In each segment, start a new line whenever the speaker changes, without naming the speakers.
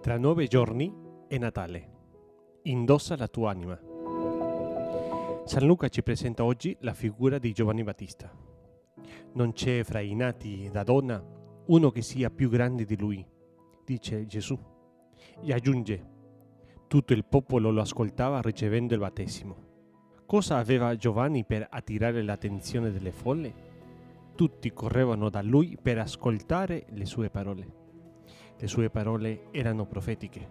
Tra nove giorni è Natale. Indossa la tua anima. San Luca ci presenta oggi la figura di Giovanni Battista. Non c'è fra i nati da donna uno che sia più grande di lui, dice Gesù. E aggiunge, tutto il popolo lo ascoltava ricevendo il battesimo. Cosa aveva Giovanni per attirare l'attenzione delle folle? Tutti correvano da lui per ascoltare le sue parole. Le sue parole erano profetiche.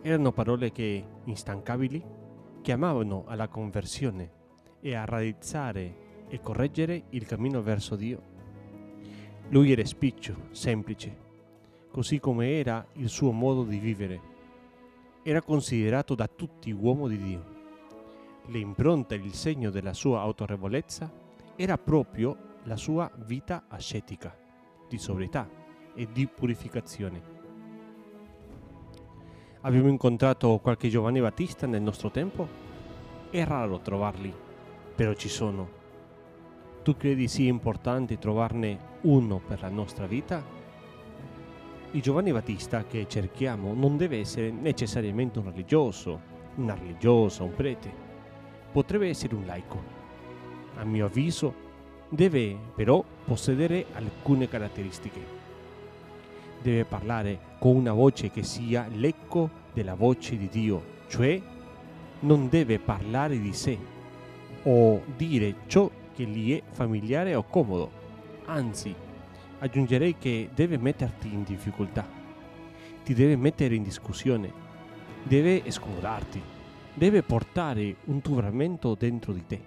Erano parole che, instancabili, chiamavano alla conversione e a radizzare e correggere il cammino verso Dio. Lui era spiccio, semplice, così come era il suo modo di vivere. Era considerato da tutti uomo di Dio. L'impronta e il segno della sua autorevolezza era proprio la sua vita ascetica, di sobrietà, e di purificazione. Abbiamo incontrato qualche Giovanni Battista nel nostro tempo? È raro trovarli, però ci sono. Tu credi sia importante trovarne uno per la nostra vita? Il Giovanni Battista che cerchiamo non deve essere necessariamente un religioso, una religiosa, un prete. Potrebbe essere un laico. A mio avviso, deve però possedere alcune caratteristiche deve parlare con una voce che sia l'eco della voce di Dio, cioè non deve parlare di sé o dire ciò che gli è familiare o comodo, anzi aggiungerei che deve metterti in difficoltà, ti deve mettere in discussione, deve scomodarti, deve portare un turbamento dentro di te,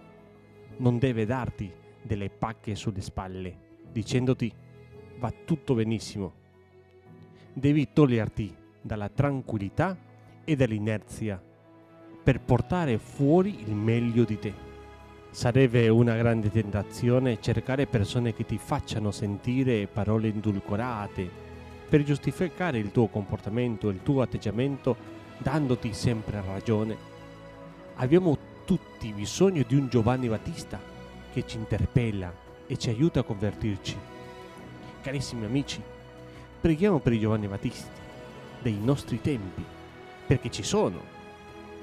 non deve darti delle pacche sulle spalle dicendoti va tutto benissimo devi toglierti dalla tranquillità e dall'inerzia per portare fuori il meglio di te. Sarebbe una grande tentazione cercare persone che ti facciano sentire parole indulcorate per giustificare il tuo comportamento, il tuo atteggiamento, dandoti sempre ragione. Abbiamo tutti bisogno di un Giovanni Battista che ci interpella e ci aiuta a convertirci. Carissimi amici, Preghiamo per i Giovanni Battisti dei nostri tempi, perché ci sono.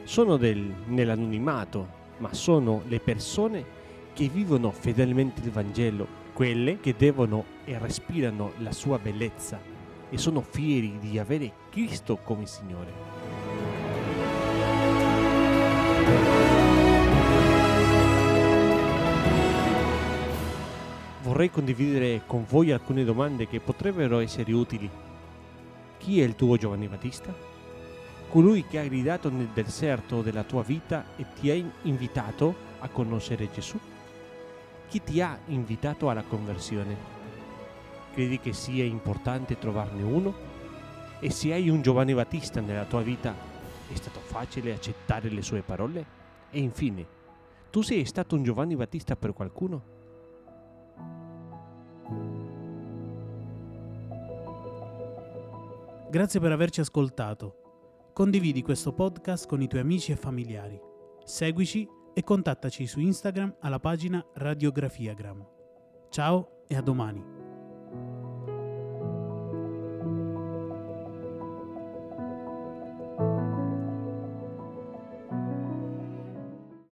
Sono del, nell'anonimato, ma sono le persone che vivono fedelmente il Vangelo, quelle che devono e respirano la sua bellezza e sono fieri di avere Cristo come Signore. Vorrei condividere con voi alcune domande che potrebbero essere utili. Chi è il tuo Giovanni Battista? Colui che ha gridato nel deserto della tua vita e ti ha invitato a conoscere Gesù? Chi ti ha invitato alla conversione? Credi che sia importante trovarne uno? E se hai un Giovanni Battista nella tua vita, è stato facile accettare le sue parole? E infine, tu sei stato un Giovanni Battista per qualcuno?
Grazie per averci ascoltato. Condividi questo podcast con i tuoi amici e familiari. Seguici e contattaci su Instagram alla pagina Radiografiagram. Ciao e a domani.